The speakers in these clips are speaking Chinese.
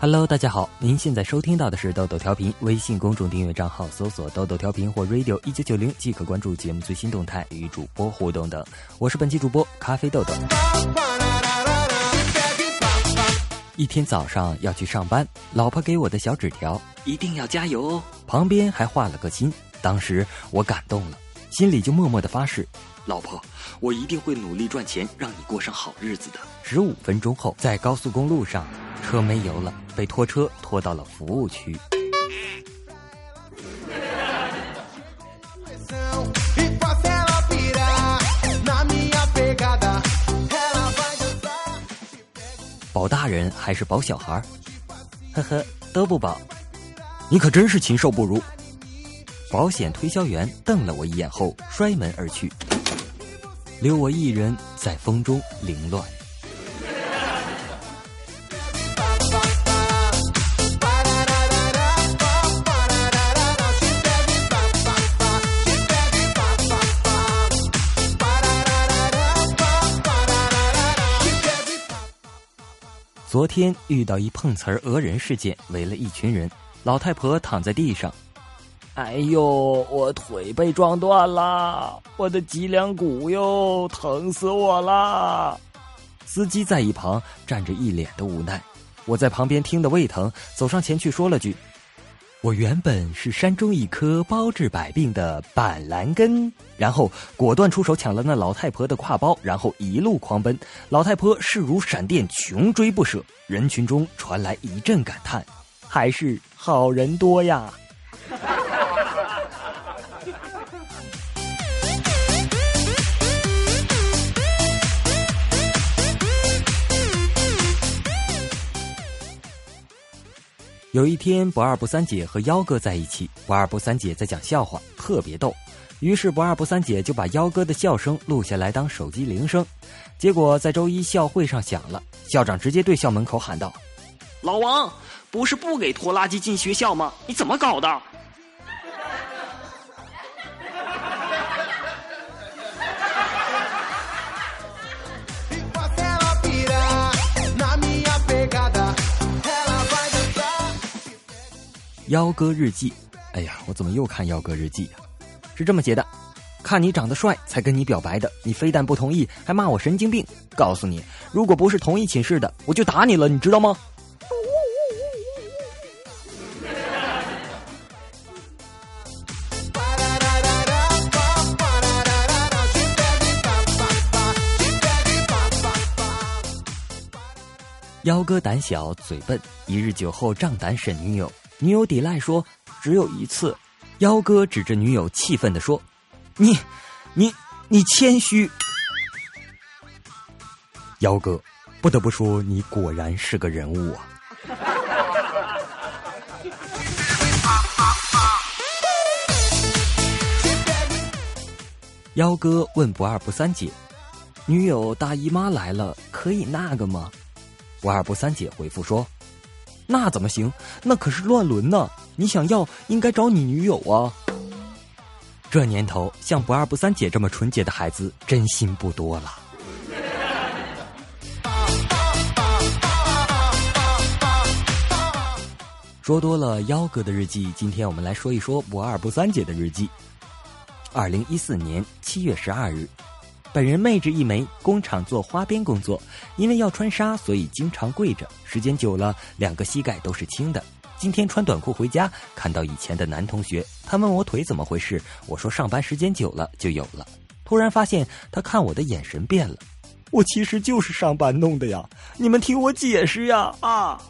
Hello，大家好，您现在收听到的是豆豆调频，微信公众订阅账号搜索“豆豆调频”或 “radio 一九九零”即可关注节目最新动态与主播互动等。我是本期主播咖啡豆豆。一天早上要去上班，老婆给我的小纸条，一定要加油哦。旁边还画了个心，当时我感动了，心里就默默的发誓，老婆，我一定会努力赚钱，让你过上好日子的。十五分钟后，在高速公路上。车没油了，被拖车拖到了服务区。保大人还是保小孩？呵呵，都不保。你可真是禽兽不如！保险推销员瞪了我一眼后摔门而去，留我一人在风中凌乱。昨天遇到一碰瓷儿讹人事件，围了一群人。老太婆躺在地上，哎呦，我腿被撞断了，我的脊梁骨哟，疼死我了！司机在一旁站着，一脸的无奈。我在旁边听得胃疼，走上前去说了句。我原本是山中一棵包治百病的板蓝根，然后果断出手抢了那老太婆的挎包，然后一路狂奔。老太婆势如闪电，穷追不舍。人群中传来一阵感叹：“还是好人多呀。”有一天，不二不三姐和幺哥在一起，不二不三姐在讲笑话，特别逗。于是不二不三姐就把幺哥的笑声录下来当手机铃声。结果在周一校会上响了，校长直接对校门口喊道：“老王，不是不给拖拉机进学校吗？你怎么搞的？”幺哥日记，哎呀，我怎么又看幺哥日记呀？是这么写的：看你长得帅才跟你表白的，你非但不同意，还骂我神经病。告诉你，如果不是同一寝室的，我就打你了，你知道吗？幺哥胆小嘴笨，一日酒后仗胆审女友。女友抵赖说：“只有一次。”幺哥指着女友气愤的说：“你，你，你谦虚。”幺哥，不得不说，你果然是个人物啊！幺哥问不二不三姐：“女友大姨妈来了，可以那个吗？”不二不三姐回复说。那怎么行？那可是乱伦呢！你想要，应该找你女友啊。这年头，像不二不三姐这么纯洁的孩子，真心不多了。说多了幺哥的日记，今天我们来说一说不二不三姐的日记。二零一四年七月十二日。本人妹纸一枚，工厂做花边工作，因为要穿纱，所以经常跪着，时间久了，两个膝盖都是青的。今天穿短裤回家，看到以前的男同学，他问我腿怎么回事，我说上班时间久了就有了。突然发现他看我的眼神变了，我其实就是上班弄的呀，你们听我解释呀啊！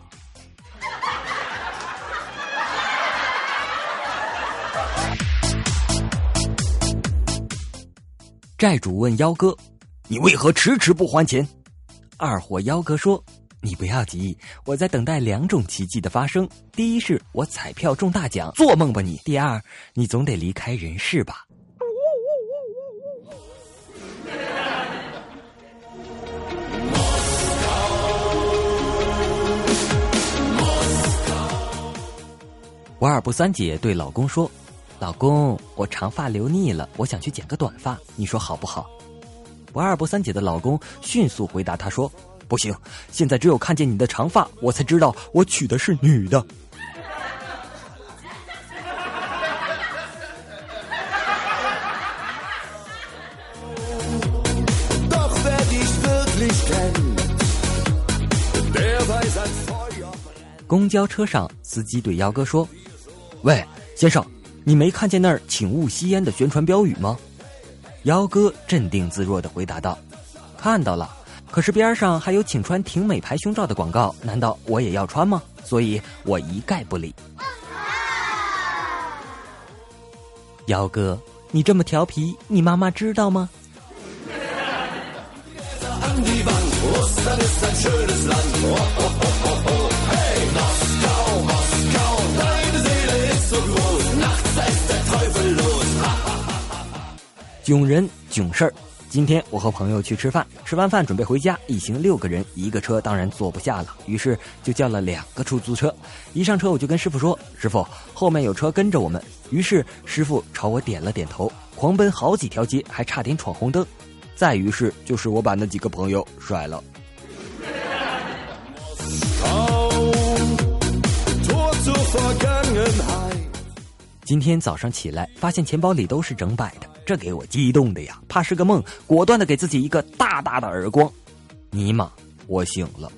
债主问幺哥：“你为何迟迟不还钱？”二货幺哥说：“你不要急，我在等待两种奇迹的发生。第一是我彩票中大奖，做梦吧你！第二，你总得离开人世吧。”不二不三姐对老公说。老公，我长发留腻了，我想去剪个短发，你说好不好？不二不三姐的老公迅速回答她说：“不行，现在只有看见你的长发，我才知道我娶的是女的。公交车上，司机对幺哥说：“喂，先生，你没看见那儿‘请勿吸烟’的宣传标语吗？”幺哥镇定自若的回答道：“看到了，可是边上还有请穿挺美牌胸罩的广告，难道我也要穿吗？所以我一概不理。”幺哥，你这么调皮，你妈妈知道吗？囧人囧事儿，今天我和朋友去吃饭，吃完饭准备回家，一行六个人，一个车当然坐不下了，于是就叫了两个出租车。一上车我就跟师傅说：“师傅，后面有车跟着我们。”于是师傅朝我点了点头，狂奔好几条街，还差点闯红灯。再于是就是我把那几个朋友甩了。今天早上起来，发现钱包里都是整百的。这给我激动的呀，怕是个梦，果断的给自己一个大大的耳光。尼玛，我醒了。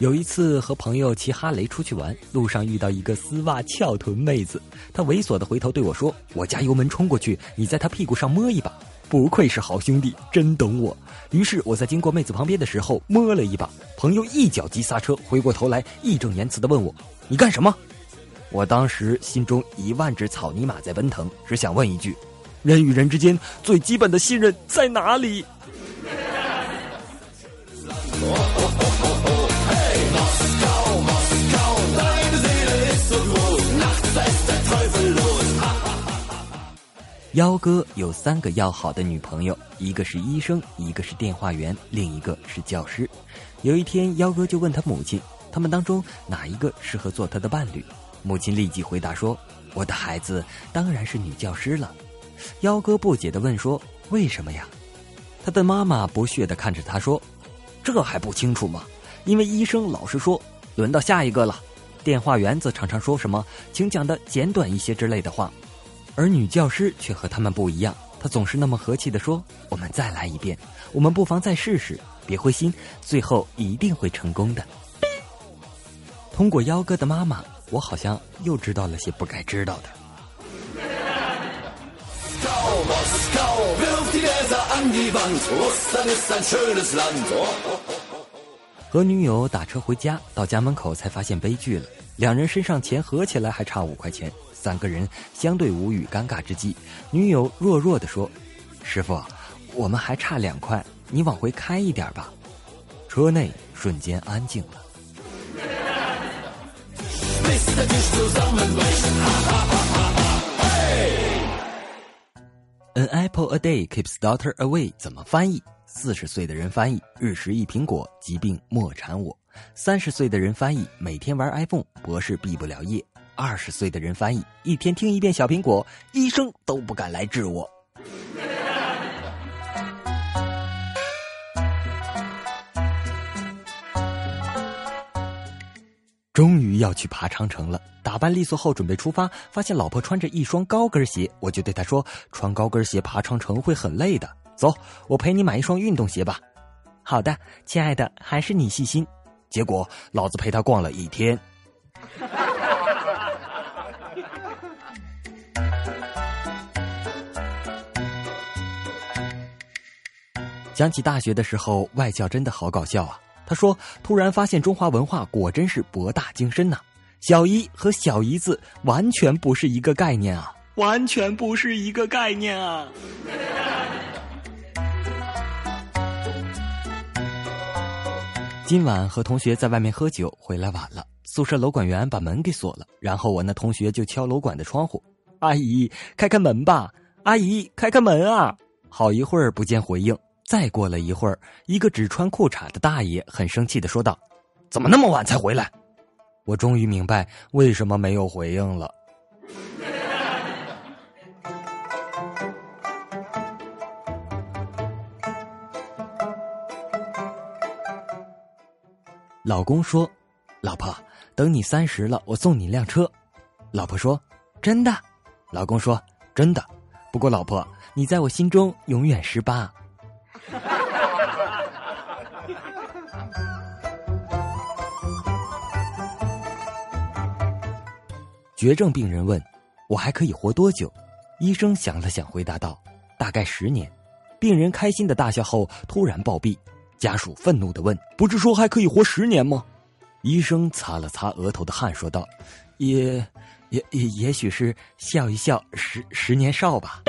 有一次和朋友骑哈雷出去玩，路上遇到一个丝袜翘臀妹子，她猥琐的回头对我说：“我加油门冲过去，你在她屁股上摸一把。”不愧是好兄弟，真懂我。于是我在经过妹子旁边的时候摸了一把，朋友一脚急刹车，回过头来义正言辞的问我：“你干什么？”我当时心中一万只草泥马在奔腾，只想问一句：人与人之间最基本的信任在哪里？幺哥有三个要好的女朋友，一个是医生，一个是电话员，另一个是教师。有一天，幺哥就问他母亲，他们当中哪一个适合做他的伴侣？母亲立即回答说：“我的孩子当然是女教师了。”幺哥不解的问说：“为什么呀？”他的妈妈不屑的看着他说：“这还不清楚吗？因为医生老是说轮到下一个了，电话员则常常说什么请讲的简短一些之类的话。”而女教师却和他们不一样，她总是那么和气地说：“我们再来一遍，我们不妨再试试，别灰心，最后一定会成功的。”通过幺哥的妈妈，我好像又知道了些不该知道的。和女友打车回家，到家门口才发现悲剧了，两人身上钱合起来还差五块钱。三个人相对无语，尴尬之际，女友弱弱的说：“师傅，我们还差两块，你往回开一点吧。”车内瞬间安静了。An apple a day keeps daughter away，怎么翻译？四十岁的人翻译：日食一苹果，疾病莫缠我；三十岁的人翻译：每天玩 iPhone，博士毕不了业。二十岁的人翻译，一天听一遍小苹果，医生都不敢来治我。终于要去爬长城了，打扮利索后准备出发，发现老婆穿着一双高跟鞋，我就对她说：“穿高跟鞋爬长城会很累的，走，我陪你买一双运动鞋吧。”好的，亲爱的，还是你细心。结果老子陪她逛了一天。想起大学的时候，外教真的好搞笑啊！他说：“突然发现中华文化果真是博大精深呐，小姨和小姨子完全不是一个概念啊，完全不是一个概念啊！”今晚和同学在外面喝酒，回来晚了，宿舍楼管员把门给锁了，然后我那同学就敲楼管的窗户：“阿姨，开开门吧！阿姨，开开门啊！”好一会儿不见回应。再过了一会儿一个只穿裤衩的大爷很生气的说道怎么那么晚才回来？我终于明白为什么没有回应了。老公说老婆等你三十了我送你一辆车。老婆说真的？老公说真的。不过老婆你在我心中永远十八。绝症病人问：“我还可以活多久？”医生想了想，回答道：“大概十年。”病人开心的大笑后，突然暴毙。家属愤怒的问：“不是说还可以活十年吗？”医生擦了擦额头的汗，说道：“也，也也也许是笑一笑，十十年少吧。”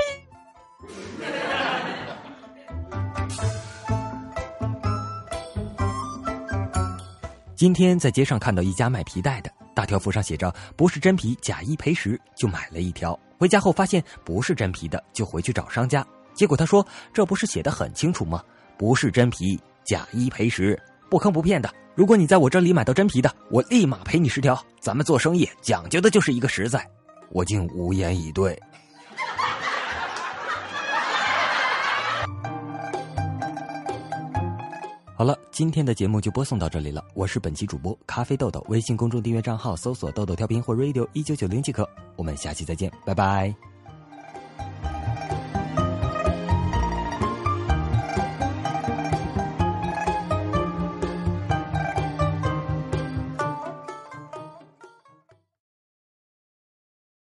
今天在街上看到一家卖皮带的。大条幅上写着“不是真皮，假一赔十”，就买了一条。回家后发现不是真皮的，就回去找商家。结果他说：“这不是写的很清楚吗？不是真皮，假一赔十，不坑不骗的。如果你在我这里买到真皮的，我立马赔你十条。咱们做生意讲究的就是一个实在。”我竟无言以对。好了，今天的节目就播送到这里了。我是本期主播咖啡豆豆，微信公众订阅账号搜索“豆豆调频”或 “radio 一九九零”即可。我们下期再见，拜拜。